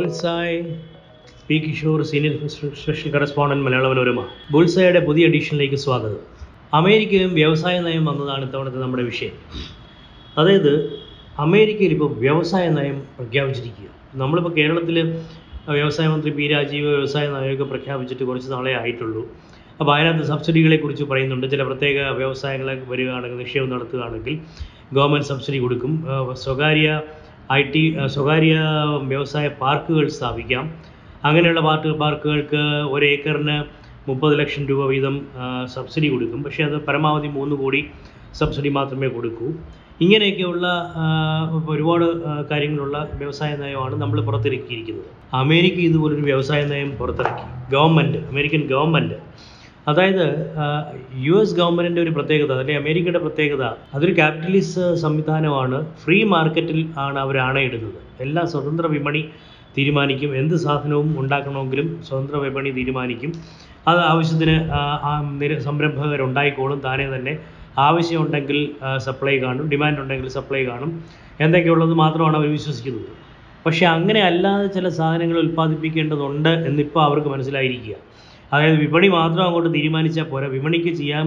Bullseye P Kishore senior special correspondent Malayala Manorama. ബുൾസായുടെ പുതിയ എഡിഷനിലേക്ക് സ്വാഗതം. അമേരിക്കയും വ്യവസായ നയം വന്നതാണ് ഇത്തവണത്തെ നമ്മുടെ വിഷയം. അതായത് അമേരിക്കയിൽ ഇപ്പോൾ വ്യവസായ നയം പ്രഖ്യാപിച്ചിരിക്കുക നമ്മളിപ്പോൾ കേരളത്തിൽ വ്യവസായ മന്ത്രി പി രാജീവ് വ്യവസായ നയമൊക്കെ പ്രഖ്യാപിച്ചിട്ട് കുറച്ച് നാളെ ആയിട്ടുള്ളൂ. അപ്പോൾ അതിനകത്ത് സബ്സിഡികളെ കുറിച്ച് പറയുന്നുണ്ട്. ചില പ്രത്യേക വ്യവസായങ്ങളെ വരികയാണെങ്കിൽ നിക്ഷേപം നടത്തുകയാണെങ്കിൽ ഗവൺമെന്റ് സബ്സിഡി കൊടുക്കും. സ്വകാര്യ ഐ ടി സ്വകാര്യ വ്യവസായ പാർക്കുകൾ സ്ഥാപിക്കാം. അങ്ങനെയുള്ള പാർക്ക് പാർക്കുകൾക്ക് ഒരു ഏക്കറിന് മുപ്പത് ലക്ഷം രൂപ വീതം സബ്സിഡി കൊടുക്കും. പക്ഷേ അത് പരമാവധി മൂന്ന് കോടി സബ്സിഡി മാത്രമേ കൊടുക്കൂ. ഇങ്ങനെയൊക്കെയുള്ള ഒരുപാട് കാര്യങ്ങളുള്ള വ്യവസായ നയമാണ് നമ്മൾ പുറത്തിറക്കിയിരിക്കുന്നത്. അമേരിക്ക ഇതുപോലൊരു വ്യവസായ നയം പുറത്തിറക്കി. ഗവൺമെന്റ് അമേരിക്കൻ ഗവൺമെന്റ് അതായത് യു എസ് ഗവൺമെന്റിന്റെ ഒരു പ്രത്യേകത അല്ലെ അമേരിക്കയുടെ പ്രത്യേകത അതൊരു ക്യാപിറ്റലിസ്റ്റ് സംവിധാനമാണ്. ഫ്രീ മാർക്കറ്റിൽ ആണ് അവർ ആണയിടുന്നത്. എല്ലാ സ്വതന്ത്ര വിപണി തീരുമാനിക്കും. എന്ത് സാധനവും ഉണ്ടാക്കണമെങ്കിലും സ്വതന്ത്ര വിപണി തീരുമാനിക്കും. അത് ആവശ്യത്തിന് സംരംഭകരുണ്ടായിക്കോളും. താനേ തന്നെ ആവശ്യമുണ്ടെങ്കിൽ സപ്ലൈ കാണും. ഡിമാൻഡ് ഉണ്ടെങ്കിൽ സപ്ലൈ കാണും. എന്തൊക്കെയുള്ളത് മാത്രമാണ് അവർ വിശ്വസിക്കുന്നത്. പക്ഷേ അങ്ങനെ അല്ലാതെ ചില സാധനങ്ങൾ ഉൽപ്പാദിപ്പിക്കേണ്ടതുണ്ട് എന്നിപ്പോൾ അവർക്ക് മനസ്സിലായിരിക്കുക. അതായത് വിപണി മാത്രം അങ്ങോട്ട് തീരുമാനിച്ചാൽ പോരാ. വിപണിക്ക് ചെയ്യാൻ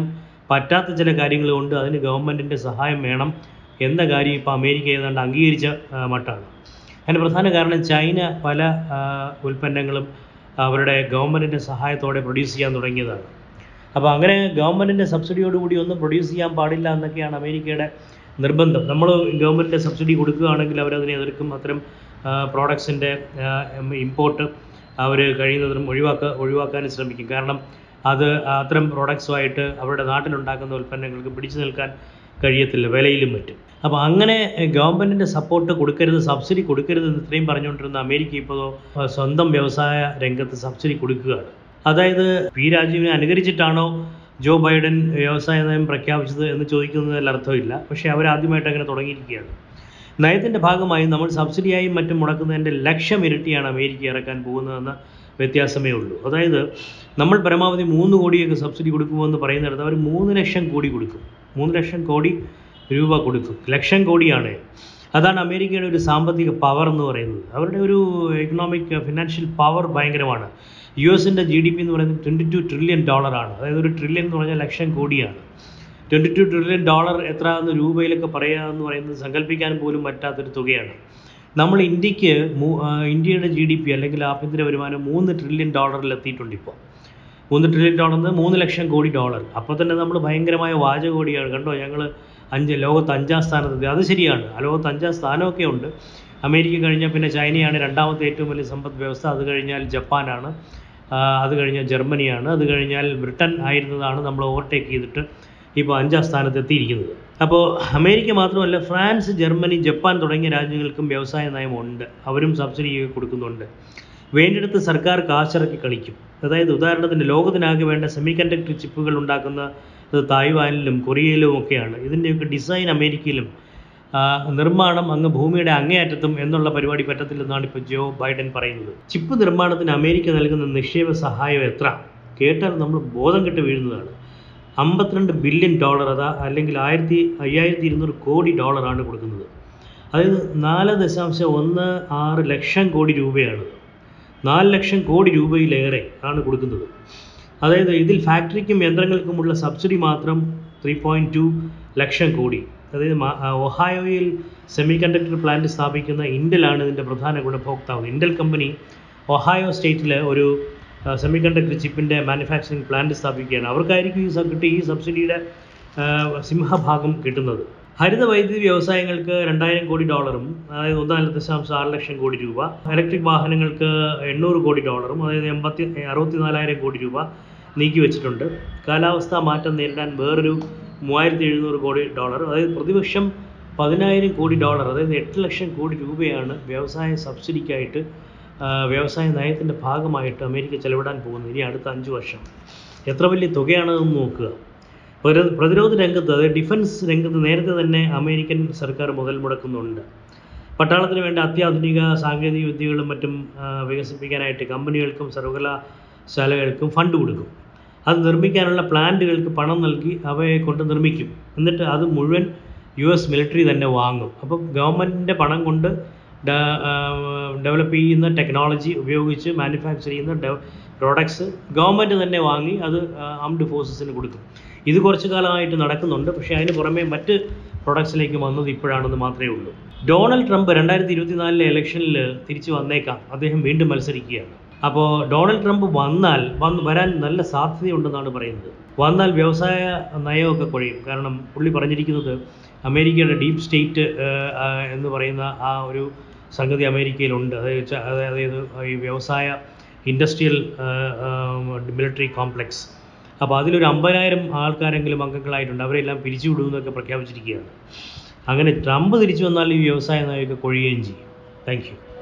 പറ്റാത്ത ചില കാര്യങ്ങൾ കൊണ്ട് അതിന് ഗവൺമെന്റിന്റെ സഹായം വേണം എന്ന കാര്യം ഇപ്പോൾ അമേരിക്ക ഏതാണ്ട് അംഗീകരിച്ച മട്ടാണ്. അതിന് പ്രധാന കാരണം ചൈന പല ഉൽപ്പന്നങ്ങളും അവരുടെ ഗവൺമെന്റിന്റെ സഹായത്തോടെ പ്രൊഡ്യൂസ് ചെയ്യാൻ തുടങ്ങിയതാണ്. അപ്പോൾ അങ്ങനെ ഗവൺമെന്റിന്റെ സബ്സിഡിയോടുകൂടി ഒന്നും പ്രൊഡ്യൂസ് ചെയ്യാൻ പാടില്ല എന്നൊക്കെയാണ് അമേരിക്കയുടെ നിർബന്ധം. നമ്മൾ ഗവൺമെന്റിന്റെ സബ്സിഡി കൊടുക്കുകയാണെങ്കിൽ അവരതിനെ എതിർക്കും. അത്തരം പ്രോഡക്ട്സിന്റെ ഇമ്പോർട്ട് അവർ കഴിയുന്നതും ഒഴിവാക്ക ഒഴിവാക്കാനും ശ്രമിക്കും. കാരണം അത് അത്തരം പ്രോഡക്ട്സുമായിട്ട് അവരുടെ നാട്ടിലുണ്ടാക്കുന്ന ഉൽപ്പന്നങ്ങൾക്ക് പിടിച്ചു നിൽക്കാൻ കഴിയത്തില്ല വിലയിലും മറ്റും. അപ്പോൾ അങ്ങനെ ഗവൺമെന്റിന്റെ സപ്പോർട്ട് കൊടുക്കരുത് സബ്സിഡി കൊടുക്കരുത് എന്ന് ഇത്രയും പറഞ്ഞുകൊണ്ടിരുന്ന അമേരിക്ക ഇപ്പോൾ സ്വന്തം വ്യവസായ രംഗത്ത് സബ്സിഡി കൊടുക്കുകയാണ്. അതായത് പി രാജീവിനെ അനുകരിച്ചിട്ടാണോ ജോ ബൈഡൻ വ്യവസായ നയം പ്രഖ്യാപിച്ചത് എന്ന് ചോദിക്കുന്നതിൽ അർത്ഥമില്ല. പക്ഷേ അവരാദ്യമായിട്ട് അങ്ങനെ തുടങ്ങിയിരിക്കുകയാണ്. നയത്തിന്റെ ഭാഗമായി നമ്മൾ സബ്സിഡിയായും മറ്റും മുടക്കുന്നതിന്റെ ലക്ഷ്യം ഇരട്ടിയാണ് അമേരിക്ക ഇറക്കാൻ പോകുന്നതെന്ന വ്യത്യാസമേ ഉള്ളൂ. അതായത് നമ്മൾ പരമാവധി മൂന്ന് കോടിയൊക്കെ സബ്സിഡി കൊടുക്കുമെന്ന് പറയുന്നിടത്ത് അവർ മൂന്ന് ലക്ഷം കോടി കൊടുക്കും. മൂന്ന് ലക്ഷം കോടി രൂപ കൊടുക്കും. ലക്ഷം കോടിയാണ്. അതാണ് അമേരിക്കയുടെ ഒരു സാമ്പത്തിക പവർ എന്ന് പറയുന്നത്. അവരുടെ ഒരു എക്കണോമിക് ഫിനാൻഷ്യൽ പവർ ഭയങ്കരമാണ്. യു എസിന്റെ ജി ഡി പി എന്ന് പറയുന്നത് ട്വന്റി ടു ട്രില്യൺ ഡോളറാണ് അതായത് ഒരു ട്രില്യൺ എന്ന് പറഞ്ഞാൽ ലക്ഷം കോടിയാണ്. ട്വന്റി ടു ട്രില്യൺ ഡോളർ എത്ര എന്ന് രൂപയിലൊക്കെ പറയുക എന്ന് പറയുന്നത് സങ്കല്പിക്കാൻ പോലും പറ്റാത്തൊരു തുകയാണ്. നമ്മൾ ഇന്ത്യയ്ക്ക് ഇന്ത്യയുടെ ജി ഡി പി അല്ലെങ്കിൽ ആഭ്യന്തര വരുമാനം മൂന്ന് ട്രില്യൺ ഡോളറിൽ എത്തിയിട്ടുണ്ട് ഇപ്പോൾ. മൂന്ന് ട്രില്യൺ ഡോളർ എന്ന് മൂന്ന് ലക്ഷം കോടി ഡോളർ അപ്പോൾ തന്നെ നമ്മൾ ഭയങ്കരമായ വാചകോടിയാണ്. കണ്ടോ ഞങ്ങൾ അഞ്ച് ലോകത്ത് അഞ്ചാം സ്ഥാനത്ത് അത് ശരിയാണ്. ലോകത്ത് അഞ്ചാം സ്ഥാനമൊക്കെ ഉണ്ട്. അമേരിക്ക കഴിഞ്ഞാൽ പിന്നെ ചൈനയാണ് രണ്ടാമത്തെ ഏറ്റവും വലിയ സമ്പദ് വ്യവസ്ഥ. അത് കഴിഞ്ഞാൽ ജപ്പാനാണ്. അത് കഴിഞ്ഞാൽ ജർമ്മനിയാണ്. അത് കഴിഞ്ഞാൽ ബ്രിട്ടൻ ആയിരുന്നതാണ് നമ്മൾ ഓവർടേക്ക് ചെയ്തിട്ട് ഇപ്പോൾ അഞ്ചാം സ്ഥാനത്ത് എത്തിയിരിക്കുന്നത് അപ്പോൾ അമേരിക്ക മാത്രമല്ല ഫ്രാൻസ് ജർമ്മനി ജപ്പാൻ തുടങ്ങിയ രാജ്യങ്ങൾക്കും വ്യവസായ നയമുണ്ട് അവരും സബ്സിഡി കൊടുക്കുന്നുണ്ട്. വേണ്ടിടത്ത് സർക്കാർ കാശിറക്കി കളിക്കും. അതായത് ഉദാഹരണത്തിന് ലോകത്തിനാകെ വേണ്ട സെമി കണ്ടക്ടർ ചിപ്പുകൾ ഉണ്ടാക്കുന്ന തായ്വാനിലും കൊറിയയിലും ഒക്കെയാണ്. ഇതിന്റെയൊക്കെ ഡിസൈൻ അമേരിക്കയിലും നിർമ്മാണം അങ്ങ് ഭൂമിയുടെ അങ്ങേയറ്റത്തും എന്നുള്ള പരിപാടി പറ്റത്തില്ലെന്നാണ് ഇപ്പോൾ ജോ ബൈഡൻ പറയുന്നത്. ചിപ്പ് നിർമ്മാണത്തിന് അമേരിക്ക നൽകുന്ന നിക്ഷേപ സഹായം എത്ര? കേട്ടാൽ നമ്മൾ ബോധം കെട്ട് വീഴുന്നതാണ്. അമ്പത്തിരണ്ട് ബില്യൺ ഡോളർ അതാ അല്ലെങ്കിൽ ആയിരത്തി അയ്യായിരത്തി ഇരുന്നൂറ് കോടി ഡോളറാണ് കൊടുക്കുന്നത്. അതായത് നാല് ദശാംശം ഒന്ന് ആറ് ലക്ഷം കോടി രൂപയാണ്. നാല് ലക്ഷം കോടി രൂപയിലേറെ ആണ് കൊടുക്കുന്നത്. അതായത് ഇതിൽ ഫാക്ടറിക്കും യന്ത്രങ്ങൾക്കുമുള്ള സബ്സിഡി മാത്രം three point two lakh crore. അതായത് ഒഹായോയിൽ സെമി കണ്ടക്ടർ പ്ലാന്റ് സ്ഥാപിക്കുന്ന ഇൻഡലാണ് ഇതിന്റെ പ്രധാന ഗുണഭോക്താവ്. ഇൻഡൽ കമ്പനി ഒഹായോ സ്റ്റേറ്റിലെ ഒരു സെമി കണ്ടക്ടർ ചിപ്പിന്റെ മാനുഫാക്ചറിങ് പ്ലാന്റ് സ്ഥാപിക്കുകയാണ്. അവർക്കായിരിക്കും ഈ കിട്ടി ഈ സബ്സിഡിയുടെ സിംഹഭാഗം കിട്ടുന്നത്. ഹരിത വൈദ്യുതി വ്യവസായങ്ങൾക്ക് രണ്ടായിരം കോടി ഡോളറും അതായത് ഒന്നാൽ ദശാംശം ആറ് ലക്ഷം കോടി രൂപ. ഇലക്ട്രിക് വാഹനങ്ങൾക്ക് എണ്ണൂറ് കോടി ഡോളറും അതായത് എൺപത്തി അറുപത്തി നാലായിരം കോടി രൂപ നീക്കി വെച്ചിട്ടുണ്ട്. കാലാവസ്ഥാ മാറ്റം നേരിടാൻ വേറൊരു മൂവായിരത്തി എഴുന്നൂറ് കോടി ഡോളർ അതായത് പ്രതിവർഷം പതിനായിരം കോടി ഡോളർ അതായത് എട്ട് ലക്ഷം കോടി രൂപയാണ് വ്യവസായ സബ്സിഡിക്കായിട്ട് വ്യവസായ നയത്തിന്റെ ഭാഗമായിട്ട് അമേരിക്ക ചെലവിടാൻ പോകുന്നത് ഇനി അടുത്ത അഞ്ച് വർഷം. എത്ര വലിയ തുകയാണെന്ന് നോക്കുക. പ്രതിരോ- പ്രതിരോധ രംഗത്ത് അതായത് ഡിഫൻസ് രംഗത്ത് നേരത്തെ തന്നെ അമേരിക്കൻ സർക്കാർ മുതൽ മുടക്കുന്നുണ്ട്. പട്ടാളത്തിന് വേണ്ട അത്യാധുനിക സാങ്കേതിക വിദ്യകളും മറ്റും വികസിപ്പിക്കാനായിട്ട് കമ്പനികൾക്കും സർവകലാശാലകൾക്കും ഫണ്ട് കൊടുക്കും. അത് നിർമ്മിക്കാനുള്ള പ്ലാന്റുകൾക്ക് പണം നൽകി അവയെ കൊണ്ട് നിർമ്മിക്കും. എന്നിട്ട് അത് മുഴുവൻ യു എസ് മിലിറ്ററി തന്നെ വാങ്ങും. അപ്പം ഗവൺമെന്റിന്റെ പണം കൊണ്ട് ഡെവലപ്പ് ചെയ്യുന്ന ടെക്നോളജി ഉപയോഗിച്ച് മാനുഫാക്ചർ ചെയ്യുന്ന പ്രോഡക്ട്സ് ഗവൺമെന്റ് തന്നെ വാങ്ങി അത് ആംഡ് ഫോഴ്സസിന് കൊടുക്കും. ഇത് കുറച്ച് കാലമായിട്ട് നടക്കുന്നുണ്ട്. പക്ഷേ അതിന് പുറമേ മറ്റ് പ്രൊഡക്ട്സിലേക്ക് വന്നത് ഇപ്പോഴാണെന്ന് മാത്രമേ ഉള്ളൂ. ഡൊണാൾഡ് ട്രംപ് രണ്ടായിരത്തി ഇരുപത്തിനാലിലെ ഇലക്ഷനിൽ തിരിച്ചു വന്നേക്കാം. അദ്ദേഹം വീണ്ടും മത്സരിക്കുകയാണ്. അപ്പോൾ ഡൊണാൾഡ് ട്രംപ് വന്നാൽ വന്ന് വരാൻ നല്ല സാധ്യതയുണ്ടെന്നാണ് പറയുന്നത്. വന്നാൽ വ്യവസായ നയമൊക്കെ കുഴയും. കാരണം പുള്ളി പറഞ്ഞിരിക്കുന്നത് അമേരിക്കയുടെ ഡീപ് സ്റ്റേറ്റ് എന്ന് പറയുന്ന ആ ഒരു സംഗതി അമേരിക്കയിലുണ്ട്. അതായത് അതായത് ഈ വ്യവസായ ഇൻഡസ്ട്രിയൽ മിലിറ്ററി കോംപ്ലക്സ്. അപ്പോൾ അതിലൊരു അമ്പതിനായിരം ആൾക്കാരെങ്കിലും അംഗങ്ങളായിട്ടുണ്ട്. അവരെല്ലാം പിരിച്ചുവിടുമെന്നൊക്കെ പ്രഖ്യാപിച്ചിരിക്കുകയാണ്. അങ്ങനെ ട്രംപ് തിരിച്ചു വന്നാൽ ഈ വ്യവസായ നയമൊക്കെ കൊഴിയുകയും ചെയ്യും. താങ്ക്